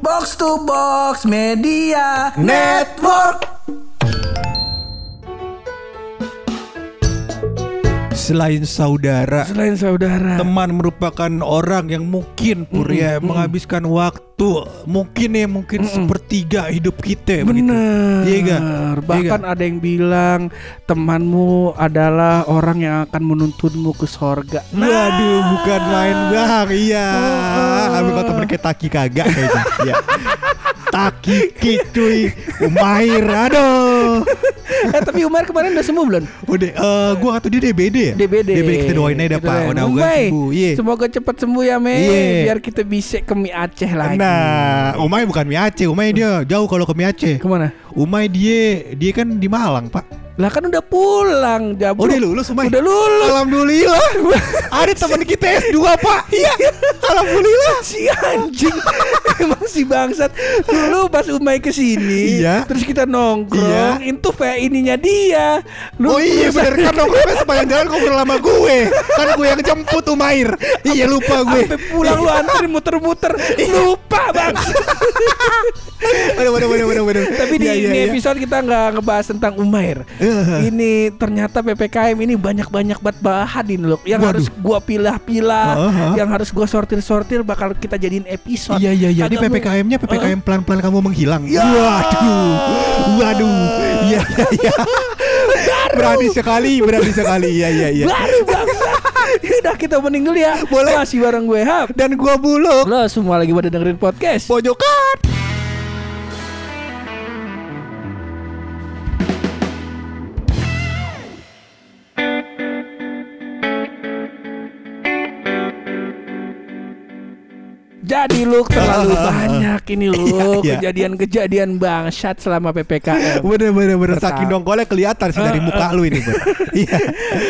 Box to Box Media Network. Selain saudara, Selain saudara. teman merupakan orang yang mungkin Pur ya menghabiskan waktu mungkin ya mungkin sepertiga hidup kita begitu. Benar. Iya nggak? Bahkan ada yang bilang temanmu adalah orang yang akan menuntunmu ke sorga. Waduh, bukan main bang, iya. Oh. Tapi temen kayak Taki kagak kayaknya. Iya. Taki cuy, Umair, aduh. eh tapi Umar kemarin udah sembuh belum? Udah, eh, gua atau dia DBD ya? DBD. DBD kita doain aja Kita pak. doain. Udah sembuh. Iya. Semoga cepat sembuh ya Mei. Iya. Biar kita bisa ke mie Aceh lagi. Nah, Umay bukan mie Aceh, Umay dia jauh kalau ke mie Aceh. Ke mana? Umay dia dia kan di Malang pak. Lah kan udah pulang. Jabruk. Oh dia lulus Umay. Udah lulus. Alhamdulillah. Ada teman kita S2 pak. Iya. Alhamdulillah. si anjing emang si bangsat. Dulu pas Umay ke sini Iya. terus kita nongkrong itu kayak ininya dia. Lu oh iya bener. Kan nongkrongnya sepanjang jalan ngobrol sama gue. Kan gue yang jemput Umair. Iya lupa gue. Sampai pulang lu antri muter-muter. Lupa bang Waduh waduh waduh waduh waduh. Tapi di Iya, iya, ini iya. episode kita nggak ngebahas tentang Umair. Ini ternyata ppkm ini banyak-banyak banget bahan ini loh. Yang Waduh. harus gua pilah-pilah Heeh, heeh. yang harus gua sortir-sortir bakal kita jadiin episode. Iya iya iya Mu- PPKM-nya PPKM pelan-pelan kamu menghilang. Ya. Waduh. Waduh. Iya iya iya. Berani sekali Berani sekali. Iya iya iya. Baru bangsa Udah kita mending dulu ya. Boleh. Masih bareng gue Hap. Dan gue buluk. Lo semua lagi pada dengerin podcast. Pojokan Jadi lu terlalu banyak ini lu Iya, iya. Kejadian-kejadian bangsat selama PPKM Bener bener bener Pertama. Saking dongkolnya kelihatan sih dari muka lu ini. Iya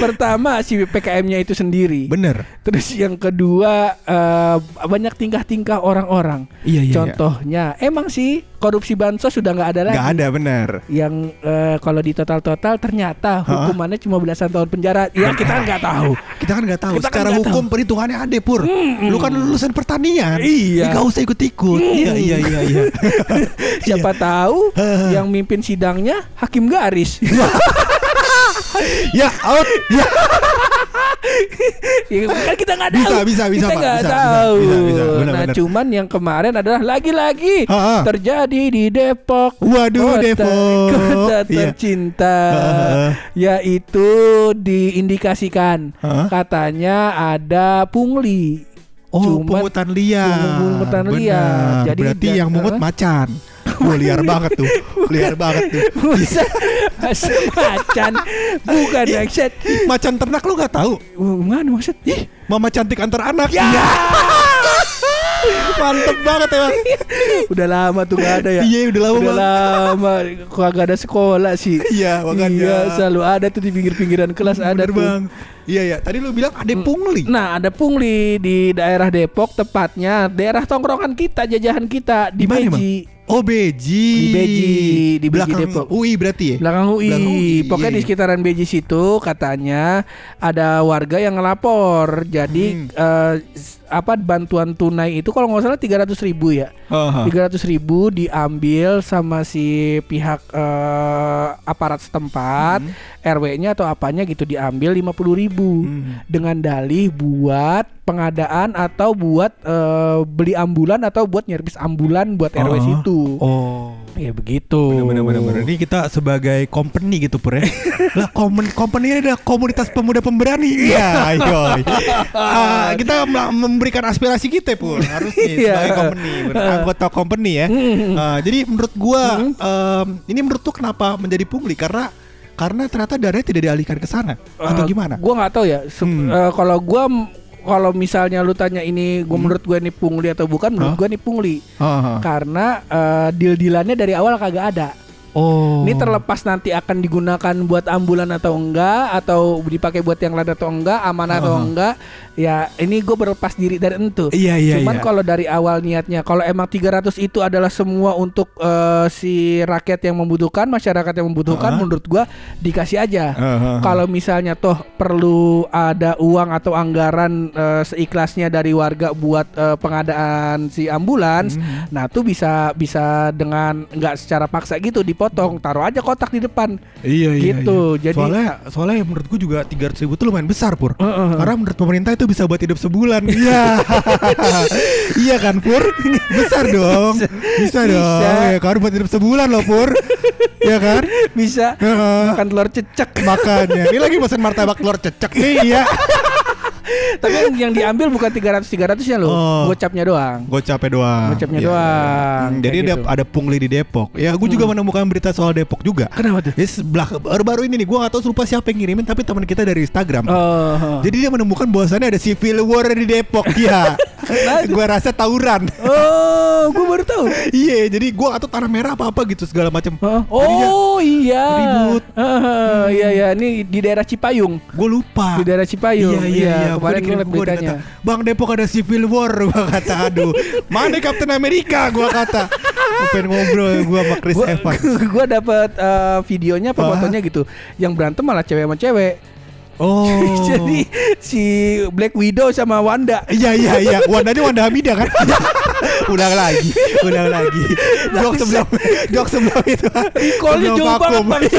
Pertama si PPKM-nya itu sendiri Bener Terus yang kedua eh, Banyak tingkah-tingkah orang-orang Iya iya Contohnya Emang sih korupsi bansos sudah nggak ada lagi Gak ada bener yang eh, kalau di total-total ternyata hukumannya cuma belasan tahun penjara. Ya kita kan nggak tahu. Kita kan nggak tahu. Kita kan Secara nggak hukum perhitungannya ada pur. Lu kan lulusan pertanian. Iya. Gak usah ikut-ikut. Iya iya iya iya. Siapa tahu yang mimpin sidangnya hakim garis. ya out. Ya. Ya, kan kita nggak Bisa, tahu. bisa, bisa, Kita Pak. nggak Bisa, bisa, tahu. bisa, bisa. Benar, nah, benar. cuman yang kemarin adalah lagi-lagi Ha, ha. terjadi di Depok. Waduh, kota, Depok. Kota Iya. tercinta. Ha. Yaitu diindikasikan Ha? katanya ada pungli. Oh, Cuman- pungutan liar. Pungutan liar. Jadi berarti da- yang mungut macan. Wah, liar banget tuh. Liar banget tuh. Masa macan bukan maksud Macan ternak lu gak tahu? mana maksud ih Mama cantik antar anak. ya Mantep banget emang. udah lama tuh gak ada ya. Iya, udah lama udah lama. Kok gak ada sekolah sih. Iya, makanya. iya selalu ada tuh di pinggir-pinggiran kelas ada Bener, tuh. Bang. Iya ya, tadi lu bilang ada pungli. Nah ada pungli di daerah Depok tepatnya daerah tongkrongan kita jajahan kita di Beji Oh Beji Di Beji, di Beji Belakang Depok. UI berarti ya belakang UI. Belakang UI, Pokoknya iya, di iya. sekitaran Beji situ katanya ada warga yang ngelapor. Jadi Hmm. s- apa bantuan tunai itu kalau nggak salah 300 ribu ya. Aha. 300 ribu diambil sama si pihak eh, aparat setempat, RW-nya atau apanya gitu diambil 50 ribu Hmm. dengan dalih buat pengadaan atau buat eh, beli ambulan atau buat nyervis ambulan buat RW Oh. Oh. Ya begitu. Bener Ini kita sebagai company gitu pur ya. Lah komen, company ini adalah komunitas pemuda pemberani. Iya ayo Ah, Kita mela- memberikan aspirasi kita pur. Harusnya Iya. sebagai company Anggota company ya. Ah, Jadi menurut gua em, Ini menurut tuh kenapa menjadi pungli Karena karena ternyata dananya tidak dialihkan ke sana. Atau Eh, gimana? Gua nggak tahu ya. Se- Hmm. eh, kalau gua kalau misalnya lu tanya ini gua menurut gua ini pungli atau bukan, menurut Hah? gua ini pungli. Ah, ah. Karena eh, deal-dealannya dari awal kagak ada. Oh. Ini terlepas nanti akan digunakan buat ambulan atau enggak atau dipakai buat yang lain atau enggak, aman atau Uh-huh. enggak. Ya, ini gue berlepas diri dari itu. Iya, iya, Cuman iya. kalau dari awal niatnya, kalau emang 300 itu adalah semua untuk eh, si rakyat yang membutuhkan, masyarakat yang membutuhkan, Uh-huh. menurut gua dikasih aja. Uh-huh. Kalau misalnya toh perlu ada uang atau anggaran eh, seikhlasnya dari warga buat eh, pengadaan si ambulans, Hmm. nah tuh bisa bisa dengan nggak secara paksa gitu dipotong, taruh aja kotak di depan. Iya iya. Gitu, iya. jadi- soalnya soalnya menurut gua juga 300 ribu tuh lumayan besar pur. Heeh. Karena menurut pemerintah itu bisa buat hidup sebulan. Iya. iya kan pur? Besar dong. Bisa, dong. Bisa. Ya kan buat hidup sebulan loh pur. Iya kan? Bisa Heeh. makan telur cecek. Makanya ini lagi pesan martabak telur cecek nih iya. Tapi yang, yang diambil bukan 300 300 ya loh, Oh. gocapnya doang. Gocapnya doang. Gocapnya Iya, doang, Hmm, jadi ada gitu. ada pungli di Depok. Ya, gue juga menemukan berita soal Depok juga. Kenapa tuh? Sebelah baru-baru ini nih, gue gak tahu lupa siapa yang ngirimin, tapi teman kita dari Instagram. Oh. Jadi dia menemukan bahwasannya ada civil war di Depok ya. gua rasa tawuran. Oh, gue baru tahu. Iya, jadi gua atau tanah merah apa apa gitu segala macam. Jadinya Oh iya. ribut. Heeh, Iya iya, ini di daerah Cipayung. Gue lupa. Di daerah Cipayung. Iya iya iya. Kemarin gue gua beritanya. dikata, Bang Depok ada civil war. Gua kata aduh. Mana Captain America? Gua kata. Pengen ngobrol gua sama Chris Gua, Evans. gua dapet eh, videonya apa fotonya gitu. Yang berantem malah cewek sama cewek. Oh. Jadi si Black Widow sama Wanda. Iya iya iya. Wandanya Wanda Hamidah kan? ulang lagi, ulang lagi. Jok sebelum, jok sebelum itu. Recallnya Sebelum jauh banget vakum. banget.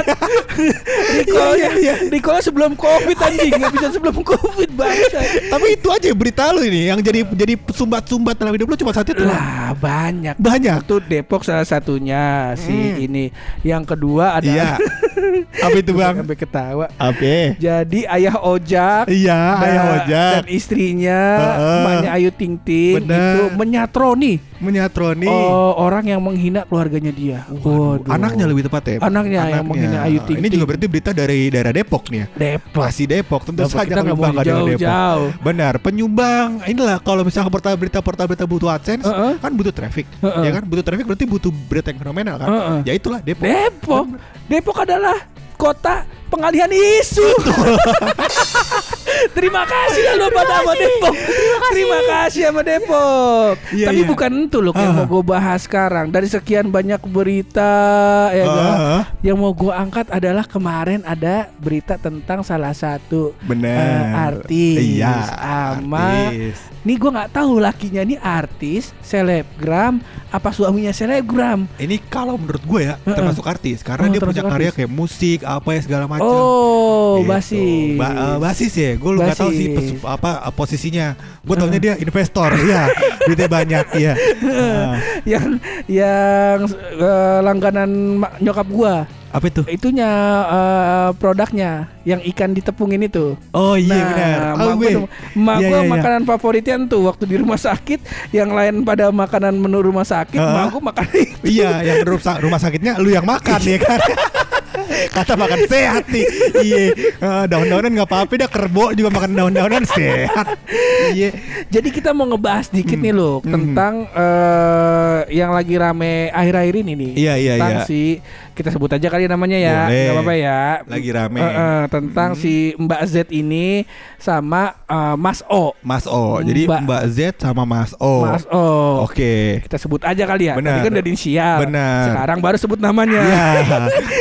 Recallnya, Iya, iya, iya. recallnya sebelum Covid anjing, nggak bisa sebelum Covid bangsa. Tapi itu aja berita lu ini yang jadi jadi sumbat-sumbat dalam hidup lu cuma satu itu. Lah banyak. Banyak. Itu Depok salah satunya si Hmm. ini. Yang kedua ada Iya. Apa itu bang? sampai ketawa. Apa? Jadi ayah Ojak Iya, ayah ojak dan istrinya Heeh. emaknya Ayu Ting Ting Bener. itu menyatroni menyatroni. oh, orang yang menghina keluarganya dia. Waduh. Anaknya lebih tepat ya. Anaknya yang menghina Ayu Ting Ini juga berarti berita dari daerah Depok nih ya. Depok. Masih Depok tentu Depok, saja kita kami bangga dengan Depok. jauh-jauh. Benar, penyumbang inilah kalau misalnya portal berita portal berita butuh AdSense Heeh. kan butuh traffic. Heeh. Ya kan butuh traffic berarti butuh berita yang fenomenal kan. Heeh. Ya itulah Depok. Depok. Depok adalah kota pengalihan isu. Terima kasih ya lo pada sama Depok. Terima kasih sama Depok. Iya, Tapi iya. bukan itu loh yang Ah. mau gue bahas sekarang. Dari sekian banyak berita ya kan, Ah. yang mau gue angkat adalah kemarin ada berita tentang salah satu Benar. eh, artis Iya. sama artis. Nih gue nggak tahu lakinya nih artis, selebgram, apa suaminya selebgram. Ini kalau menurut gue ya Heeh. termasuk artis karena Oh, dia punya termasuk karya artis. kayak musik apa ya segala macam. Oh, Gitu. basis. Ba- eh, basis ya. Gue nggak tahu sih pes- apa eh, posisinya. Gue taunya dia investor. Iya, duitnya banyak. Iya. Ah, yang yang eh, langganan nyokap gua apa itu? itunya eh, produknya yang ikan ditepungin itu. Oh iya nah, benar. Oh, gua, gue. mak Iya, gua iya, iya. makanan favoritnya tuh waktu di rumah sakit, yang lain pada makanan menu rumah sakit, Heeh. mak gua makan itu. Iya, yang rumah, sa- rumah sakitnya lu yang makan ya kan. Kata makan sehat nih. Iya. Eh, daun-daunan nggak apa-apa dah kerbo juga makan daun-daunan sehat. Iya. Jadi kita mau ngebahas dikit Hmm. nih loh Hmm. tentang eh, yang lagi rame akhir-akhir ini nih. Iya, iya, tentang iya. si kita sebut aja kali namanya ya, Boleh. nggak apa-apa ya. Lagi rame. Eh, eh, tentang Hmm. si Mbak Z ini sama eh, Mas O. Mas O. Jadi Mbak- Z sama Mas O. Mas O. Oke. Kita sebut aja kali ya. Benar. Tadi kan udah inisial. Benar. Sekarang baru sebut namanya. Iya.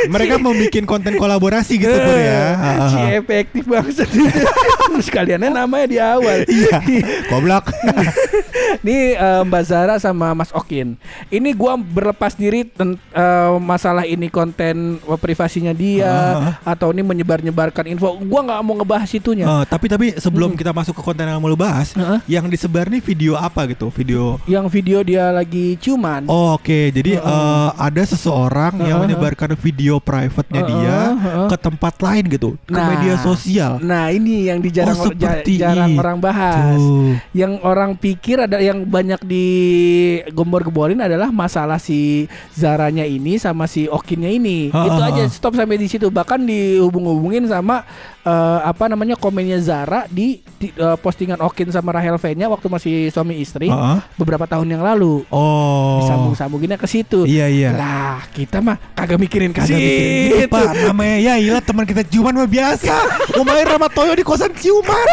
Mereka mau bikin konten kolaborasi gitu Pur ya. Ah, Si efektif banget. Sekaliannya namanya di awal. Iya. Goblok. Nih eh, Mbak Zara sama Mas Okin. Ini gua berlepas diri eh, masalah ini konten privasinya dia Ah. atau ini menyebar-nyebarkan info. Gua nggak mau ngebahas itunya. Eh, tapi tapi sebelum Hmm. kita masuk ke konten yang mau lu bahas, Heeh. yang disebar nih video apa gitu? Video Yang video dia lagi ciuman. Oh, Oke, jadi Heeh. eh, ada seseorang yang Heeh. menyebarkan video private-nya Heeh, dia heeh. ke tempat lain gitu, ke Nah. media sosial. Nah ini yang di jarang, Oh, jarang orang bahas. Tuh. Yang orang pikir ada yang banyak digembor-gemborin adalah masalah si Zaranya ini sama si Okinnya ini. Ha, Itu ha, aja stop sampai di situ. Bahkan dihubung-hubungin sama eh, apa namanya komennya Zara di, di, eh, postingan Okin sama Rahel V-nya waktu masih suami istri Heeh. beberapa tahun yang lalu. Oh. Disambung-sambunginnya ke situ. Iya iya. Lah, kita mah kagak mikirin Kagak mikirin gitu, situ. Pak. Namanya ya iyalah teman kita ciuman mah biasa. Main sama Toyo di kosan ciuman.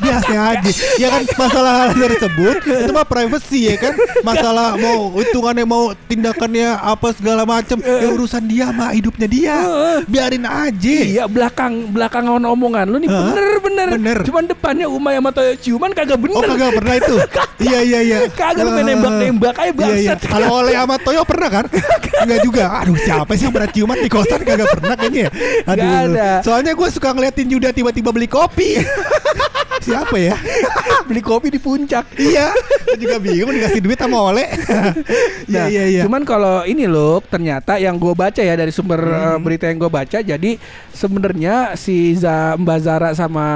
Biasa aja. Ya kan masalah hal tersebut itu mah privacy ya kan. Masalah mau hitungannya mau tindakannya apa segala macam ya urusan dia mah hidupnya dia. Biarin aja. Iya belakang belakang omongan lu nih Hah? bener bener. Bener. Cuman depannya Umay sama Toyo ciuman kagak bener. Oh kagak pernah itu. Iya iya iya. Kagak lu nembak-nembak aja Iya iya. bangsat. Kalau oleh sama Toyo pernah kan? Enggak juga. Aduh siapa sih yang pernah ciuman di kosan kagak pernah kayaknya. ya? Aduh. Nggak ada. Soalnya gue suka ngeliatin Yuda tiba-tiba beli kopi. siapa ya? beli kopi di puncak. iya. Gue juga bingung dikasih duit sama Oleh. Iya Nah, iya iya. Cuman kalau ini loh, ternyata yang gue baca ya dari sumber Hmm. eh, berita yang gue baca, jadi sebenarnya si Za, Mbak Zara sama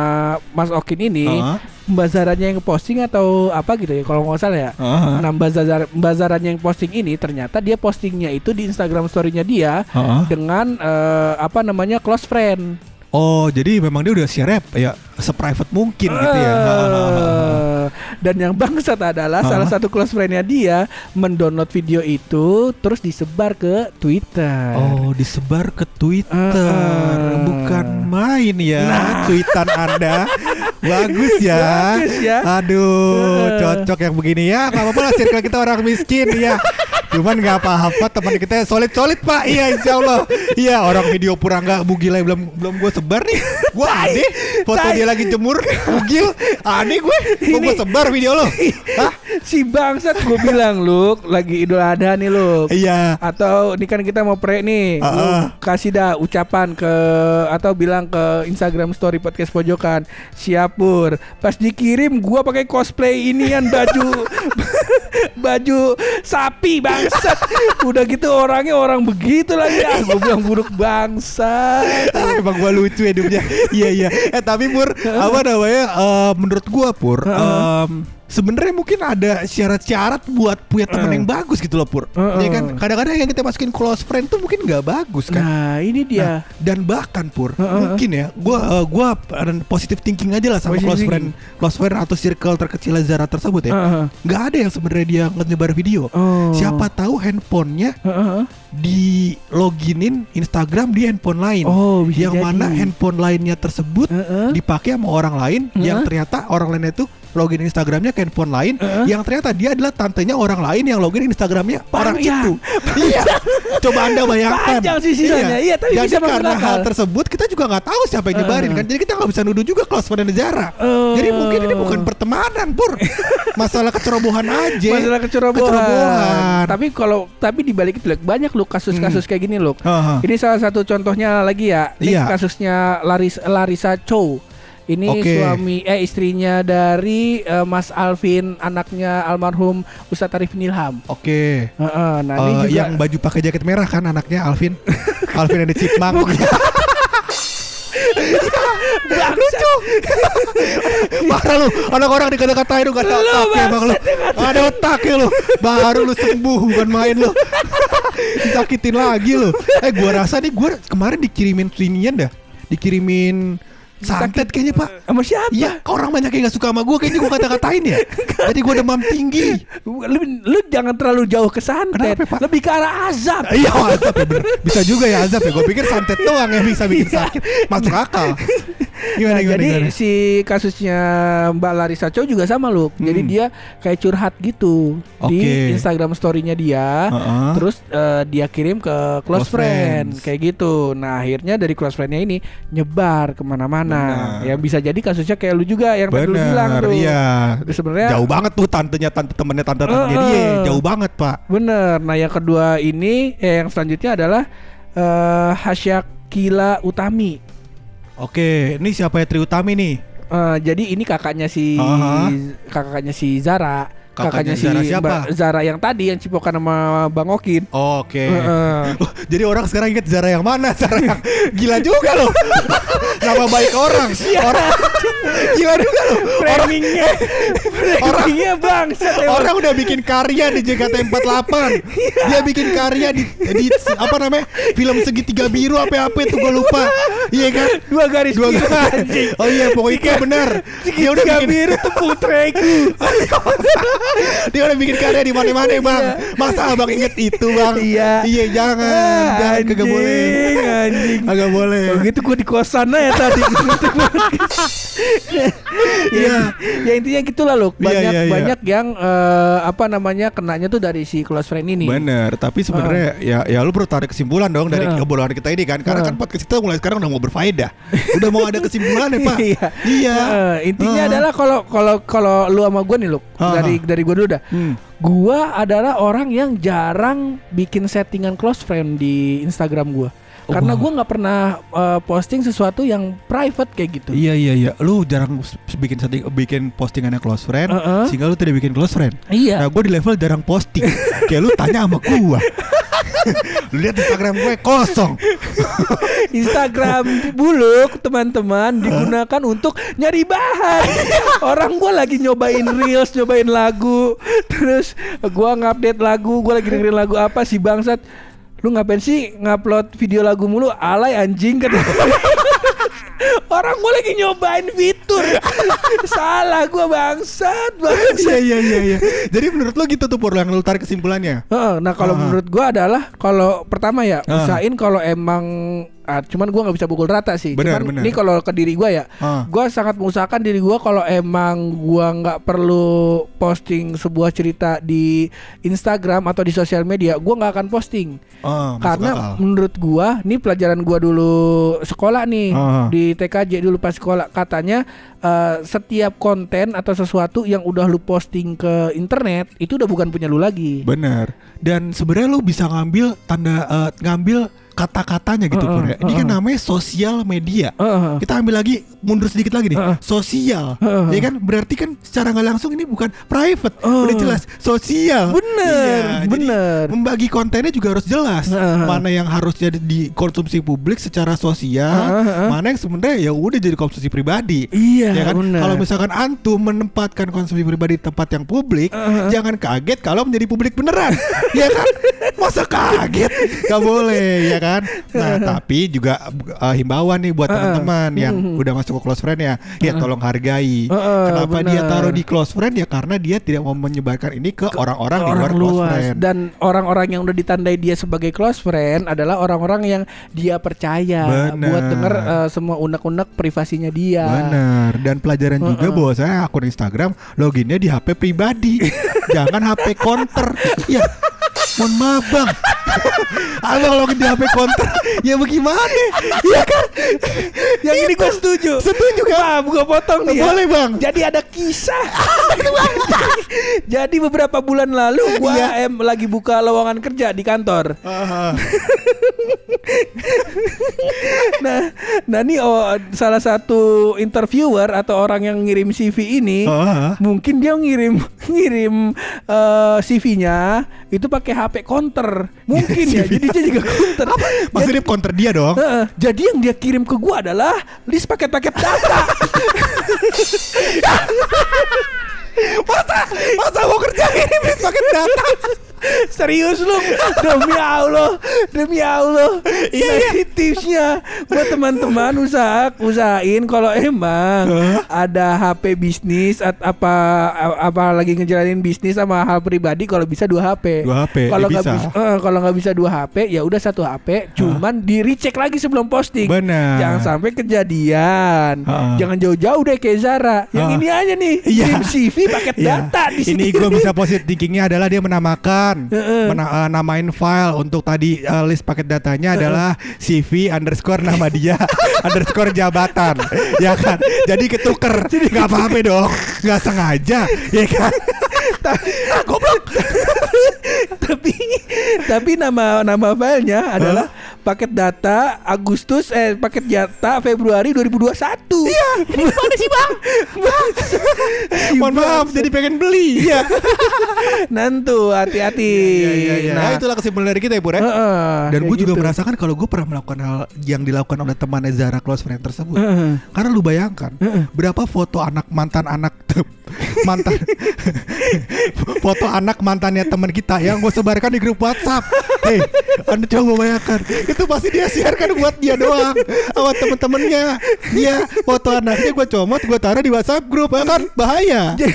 Mas Okin ini, Heeh. Mbak Zaranya yang posting atau apa gitu ya, kalau nggak salah ya. Heeh. Nah Mbak, Mbak Zaranya yang posting ini ternyata dia postingnya itu di Instagram story-nya dia Heeh. dengan eh, apa namanya close friend. Oh jadi memang dia udah share ya seprivate mungkin gitu ya. Eh, Dan yang bangsat adalah salah satu close friend-nya dia mendownload video itu terus disebar ke Twitter. Oh disebar ke Twitter Heeh. Bukan main ya Nah. Tweetan anda Bagus ya Bagus ya. Aduh. Cocok yang begini ya Gak apa-apa lah circle kita orang miskin ya Cuman gak apa-apa teman kita solid-solid pak Iya insya Allah Iya orang video Purangga Bugilai belum belum gue sebar nih Gue aneh Foto Tai. dia lagi jemur Bugil Aneh gue Gue Ini- sebar video lo Hah? si bangsat gue bilang lu lagi Idul Adha nih lu. Iya Atau ini kan kita mau pre nih, lu Heeh. kasih dah ucapan ke atau bilang ke Instagram Story Podcast Pojokan, siap pur. Pas dikirim gua pakai cosplay inian baju baju sapi bangsat. Udah gitu orangnya orang begitu lagi ah gue bilang buruk bangsa. Ah, emang gua lucu hidupnya. iya iya. Eh tapi Pur, apa namanya? eh, menurut gua Pur, em, sebenarnya mungkin ada syarat-syarat buat punya temen Heeh. yang bagus gitu loh Pur. Heeh. Ya kan? Kadang-kadang yang kita masukin close friend tuh mungkin nggak bagus kan. Nah, ini dia. Nah, dan bahkan Pur, Heeh. mungkin ya, gua eh, gua positive thinking aja lah sama Positive close thinking. friend, close friend atau circle terkecil Zara tersebut ya. Nggak ada yang sebenarnya dia nyebar video. Oh. Siapa tahu handphonenya Heeh. di loginin Instagram di handphone lain. Oh, yang jadi. mana handphone lainnya tersebut Heeh. dipakai sama orang lain yang Heeh. ternyata orang lainnya itu login Instagramnya ke handphone lain Heeh. yang ternyata dia adalah tantenya orang lain yang login Instagramnya orang Panjang. itu. iya. Coba anda bayangkan. Panjang sih sisanya. Iya, tapi Jadi bisa karena hal tersebut kita juga nggak tahu siapa yang nyebarin Heeh. kan. Jadi kita nggak bisa nuduh juga close friend Zara. Oh. Jadi mungkin ini bukan pertemanan, Pur. Masalah kecerobohan aja. Masalah kecerobohan. Kecerobohan. Tapi kalau tapi di balik itu banyak lu kasus-kasus kayak gini loh. Aha. Ini salah satu contohnya lagi ya. Ini Iya. kasusnya Laris Larisa Chow. Ini Oke. suami eh istrinya dari eh, Mas Alvin, anaknya almarhum Ustadz Arif Nilham. Oke. Heeh, nah Eh, ini juga yang baju pakai jaket merah kan anaknya Alvin. Alvin ada Chipmunk. lucu. Parah lu, anak orang dikata-katain lu gak ada Lu otak emang lu. Ada otaknya lu. Baru lu sembuh bukan main lu. Disakitin lagi lu. Eh gua rasa nih gua kemarin dikirimin inian dah. Dikirimin santet kayaknya pak sama siapa? Iya, kok orang banyak yang gak suka sama gue Kayaknya gue kata-katain ya Jadi gue demam tinggi Lu, lu jangan terlalu jauh ke santet. Kenapa, Pak? Lebih ke arah azab. Iya azab ya bener Bisa juga ya azab ya Gue pikir santet doang yang bisa bikin sakit Masuk akal Gimana Nah, gimana jadi gimana si kasusnya Mbak Larissa Chow juga sama lu. Jadi Hmm. dia kayak curhat gitu di Oke. Instagram story-nya dia. Heeh. Terus eh, dia kirim ke close, Close friend friends. kayak gitu. Nah akhirnya dari close friend-nya ini nyebar ke mana-mana. Benar. Ya bisa jadi kasusnya kayak lu juga yang tadi lu bilang Bener tuh. Iya sebenarnya Jauh banget tuh tantenya tante temennya tante tante Heeh. dia Jauh banget pak bener. Nah yang kedua ini, eh, yang selanjutnya adalah eh Hasyak Kila Utami. Oke ini siapa ya Tri Utami nih Eh, jadi ini kakaknya si Aha. kakaknya si Zara, Kakaknya kakaknya, si Zara siapa? Zara yang tadi yang cipokan sama Bang Okin. Oke Heeh. Oh, Jadi orang sekarang ingat Zara yang mana Zara yang gila juga loh nama baik orang. Orang gimana juga? Orang Framingnya Framingnya bangsa Orang udah bikin karya di JKT48 Dia bikin karya di, di Apa namanya Film segitiga biru Apa-apa itu gue lupa Iya kan? Dua garis Dua biru, garis. anjing. Oh iya pokoknya itu benar. Dia udah bikin biru tepung terigu Dia udah bikin karya di mana-mana bang. Masa abang inget itu bang? Iya. Iya jangan. Ah, Jangan kagak boleh. anjing, anjing. Agak boleh. Kalau gitu gue di kosan aja tadi. Ya, ya intinya gitulah loh. Iya, banyak iya, iya. banyak yang eh, apa namanya kenanya tuh dari si close friend ini. Bener, tapi sebenarnya ya ya lu perlu tarik kesimpulan dong dari Heeh. obrolan kita ini kan, karena kan podcast kita mulai sekarang udah mau berfaedah, udah mau ada kesimpulan ya pak. iya Iya. Eh, intinya Heeh. adalah kalau kalau kalau lu sama gue nih lu Heeh. dari dari gue dulu dah Hmm. Gua adalah orang yang jarang bikin settingan close friend di Instagram gua. Karena Oh. gua nggak pernah eh, posting sesuatu yang private kayak gitu. Iya iya iya, lu jarang bikin setting, bikin postingannya close friend, Heeh. sehingga lu tidak bikin close friend. Iya. Nah, gue di level jarang posting. Kayak lu tanya sama gua. lu lihat Instagram gue kosong. Instagram buluk teman-teman digunakan untuk nyari bahan. Orang gua lagi nyobain reels, nyobain lagu, terus gua ngupdate lagu, gua lagi dengerin lagu apa sih bangsat. Lu ngapain sih ngupload video lagu mulu alay anjing kata. Orang gua lagi nyobain fitur. Salah gua bangsat, bangsat. Iya iya iya iya. Jadi menurut lu gitu tuh Pur yang lu tarik kesimpulannya. Heeh, nah kalau Ah. menurut gua adalah kalau pertama ya Ah. usahain kalau emang ah, cuman gua nggak bisa pukul rata sih. Benar, cuman benar. ini kalau ke diri gua ya, Ah. gua sangat mengusahakan diri gua kalau emang gua nggak perlu posting sebuah cerita di Instagram atau di sosial media, gua nggak akan posting. Masuk Karena menurut gua, ini pelajaran gua dulu sekolah nih Ah. di TKJ dulu pas sekolah katanya eh, setiap konten atau sesuatu yang udah lu posting ke internet itu udah bukan punya lu lagi. Bener. Dan sebenarnya lu bisa ngambil tanda eh, ngambil kata-katanya gitu Heeh, Pur ya. Ini kan namanya sosial media. Heeh. Kita ambil lagi mundur sedikit lagi nih. Heeh. Sosial. Heeh. Ya kan berarti kan secara nggak langsung ini bukan private. Oh. Udah jelas sosial. Bener, Iya, jadi bener. membagi kontennya juga harus jelas. Heeh. Mana yang harus jadi dikonsumsi publik secara sosial, Heeh, heeh. mana yang sebenarnya ya udah jadi konsumsi pribadi. Iya, ya kan bener. kalau misalkan antum menempatkan konsumsi pribadi di tempat yang publik Uh-huh. jangan kaget kalau menjadi publik beneran ya kan masa kaget Gak boleh ya kan nah tapi juga uh, himbauan nih buat teman-teman yang Mhm. udah masuk ke close friend ya. Ya tolong hargai. Kenapa dia bener. taruh di close friend? Ya karena dia tidak mau menyebarkan ini ke orang-orang di luar orang close luas. friend. Dan orang-orang yang udah ditandai dia sebagai close friend adalah orang-orang yang dia percaya Bener. buat denger eh, semua unek-unek privasinya dia. Benar. Dan pelajaran juga Uh-uh. bahwa saya akun Instagram loginnya di HP pribadi. Jangan HP counter ya mohon maaf bang abang login di HP counter ya bagaimana ya kan Yang ini gue setuju. setuju kan Gue potong nih. ya. boleh bang Jadi ada kisah. Jadi beberapa bulan lalu gua Iya. em lagi buka lowongan kerja di kantor. Ah, Nah, nah ini oh, salah satu interviewer atau orang yang ngirim CV ini mungkin dia ngirim ngirim eh, CV-nya itu pakai HP counter. Mungkin ya. Jadi dia juga counter. Maksudnya counter dia dong. Heeh, jadi yang dia kirim ke gua adalah list paket-paket data. masa? Masa mau kerja ini pakai data Serius lu Demi Allah Demi Allah Iya. Ini tipsnya Buat teman-teman usaha Usahain kalau emang Ada HP bisnis at, Apa Apa lagi ngejalanin bisnis Sama hal pribadi Kalau bisa dua HP Dua HP, Kalau ya nggak bisa. bisa eh, Kalau nggak bisa dua HP Ya udah satu HP Cuman di recheck lagi sebelum posting Benar. Jangan sampai kejadian Heeh. Jangan jauh-jauh deh kayak Zara Yang ini aja nih Iya. Kirim CV paket Iya. data di Ini gue bisa positif thinkingnya adalah dia menamakan, Heeh. mena- eh, namain file untuk tadi eh, list paket datanya adalah CV underscore nama dia underscore jabatan, ya kan? Jadi ketuker, nggak apa-apa dong, nggak sengaja, ya kan? ah, goblok. tapi tapi nama nama filenya adalah paket data Agustus eh paket data Februari 2021. Iya, ini gimana sih, Bang? Mohon maaf, jadi pengen beli. Iya. Nantu hati-hati. Iya, iya, iya. Nah, itulah kesimpulan dari kita ya, Pur ya. Heeh, Dan gue juga gitu. merasakan kalau gue pernah melakukan hal yang dilakukan oleh temannya Zara close friend tersebut. Heeh. Karena lu bayangkan berapa foto anak mantan anak mantan foto anak mantannya teman kita yang gue sebarkan di grup WhatsApp. Hei, anda coba bayangkan itu pasti dia siarkan buat dia doang sama temen-temennya. Dia foto anaknya gue comot, gue taruh di WhatsApp grup ya kan bahaya. Jadi,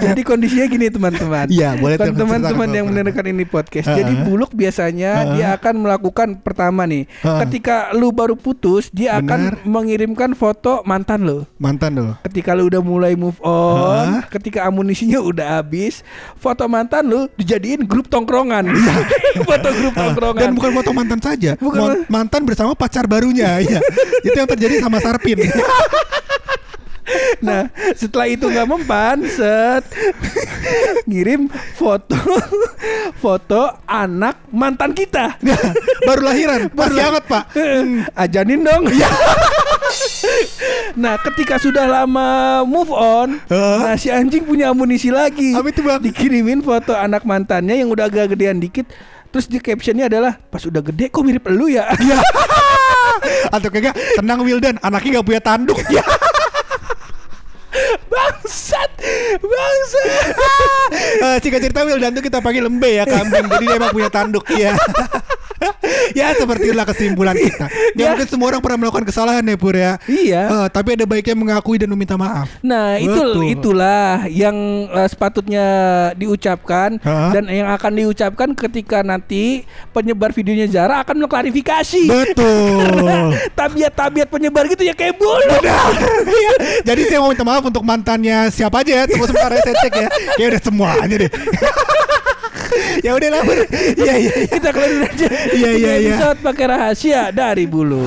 jadi kondisinya gini teman-teman. Iya, boleh teman-teman yang mendengarkan ini podcast. Heeh. Jadi buluk biasanya Heeh. dia akan melakukan pertama nih. Heeh. Ketika lu baru putus, dia Benar. akan mengirimkan foto mantan lu. Mantan lo. Ketika lu udah mulai move on, Heeh. ketika amunisinya udah habis, foto mantan lu dijadiin grup tongkrongan. foto grup tongkrongan. Dan bukan foto mantan saja, Bukan. Mantan bersama pacar barunya. Iya, itu yang terjadi sama Sarpin. Nah, setelah itu nggak mempan, set ngirim foto foto anak mantan kita. Baru lahiran, masih hangat pak. Ajanin dong. nah, ketika sudah lama move on, Hah? nah si anjing punya amunisi lagi. Apa itu, Bang? Dikirimin foto anak mantannya yang udah agak gedean dikit. Terus di captionnya adalah pas udah gede kok mirip elu ya. Atau kagak, tenang Wildan, anaknya nggak punya tanduk. Ya. bangsat, bangsat. Singkat cerita Wildan tuh kita panggil lembe ya kambing, jadi dia emang punya tanduk. Ya. ya seperti itulah kesimpulan kita. Ya, Ya. mungkin semua orang pernah melakukan kesalahan ya Pur ya. Iya. Eh, tapi ada baiknya mengakui dan meminta maaf. Nah, itu Betul. itulah yang eh, sepatutnya diucapkan Hah? dan yang akan diucapkan ketika nanti penyebar videonya Zara akan mengklarifikasi. Betul. Tabiat-tabiat penyebar gitu ya kayak bulu. Iya. Jadi saya mau minta maaf untuk mantannya siapa aja ya. Tunggu sebentar ya saya cek ya. Kayak udah semuanya deh. ya udah lah. Pur. Iya iya. Kita kelarin aja. Iya, iya, iya. Episode pakai rahasia dari bulu.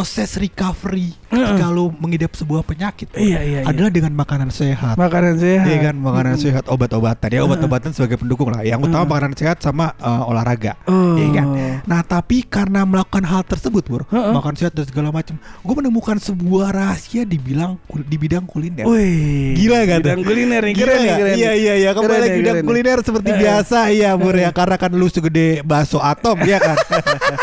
Proses recovery ketika lu mengidap sebuah penyakit Iya, iya, iya. adalah dengan makanan sehat. Makanan sehat. Iya kan makanan sehat obat-obatan ya obat-obatan sebagai pendukung lah yang utama makanan sehat sama eh, olahraga Oh. Iya kan nah tapi karena melakukan hal tersebut bro Heeh. makan sehat dan segala macam gue menemukan sebuah rahasia di bilang di bidang kuliner Wih. Gila gak tuh? Bidang kuliner nih, Gila keren nggak? keren. Iya nih. iya iya Keren kembali lagi bidang kuliner seperti biasa ya Bur ya karena kan lu segede bakso atom ya kan.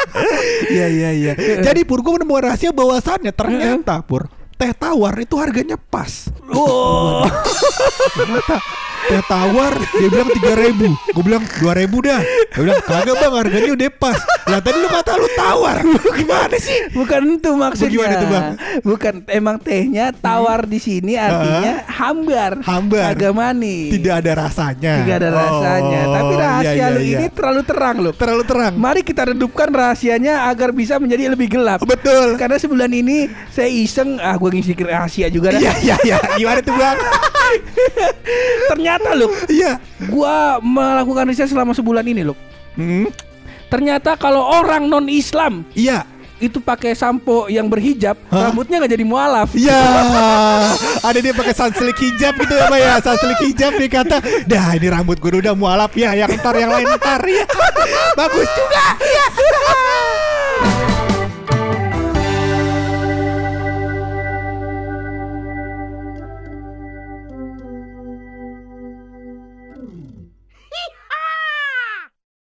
Iya iya iya. Jadi Pur gue menemukan rahasia bahwasannya ternyata Pur teh tawar itu harganya pas. Oh. Ternyata teh tawar dia bilang tiga ribu gue bilang dua ribu dah dia bilang kagak bang harganya udah pas lah tadi lu kata lu tawar gimana sih Bukan itu maksudnya. Bagaimana tuh, Bang? Bukan emang tehnya tawar di sini artinya hambar. Hambar. Agak manis. tidak ada rasanya Tidak ada rasanya. Oh, Tapi rahasia iya, iya, lu iya. ini terlalu terang loh. terlalu terang Mari kita redupkan rahasianya agar bisa menjadi lebih gelap. betul Karena sebulan ini saya iseng ah gue ngisi rahasia juga iya iya iya gimana tuh bang Ternyata loh, iya gua melakukan riset selama sebulan ini loh. Hmm, Ternyata kalau orang non Islam iya itu pakai sampo yang berhijab, Hah? rambutnya nggak jadi mualaf. Iya, ada dia pakai sunsilk hijab gitu ya, Pak ya. Sunsilk hijab dia kata, dah ini rambut gue udah mualaf ya, yang ntar yang lain ntar ya. Bagus juga. Iya.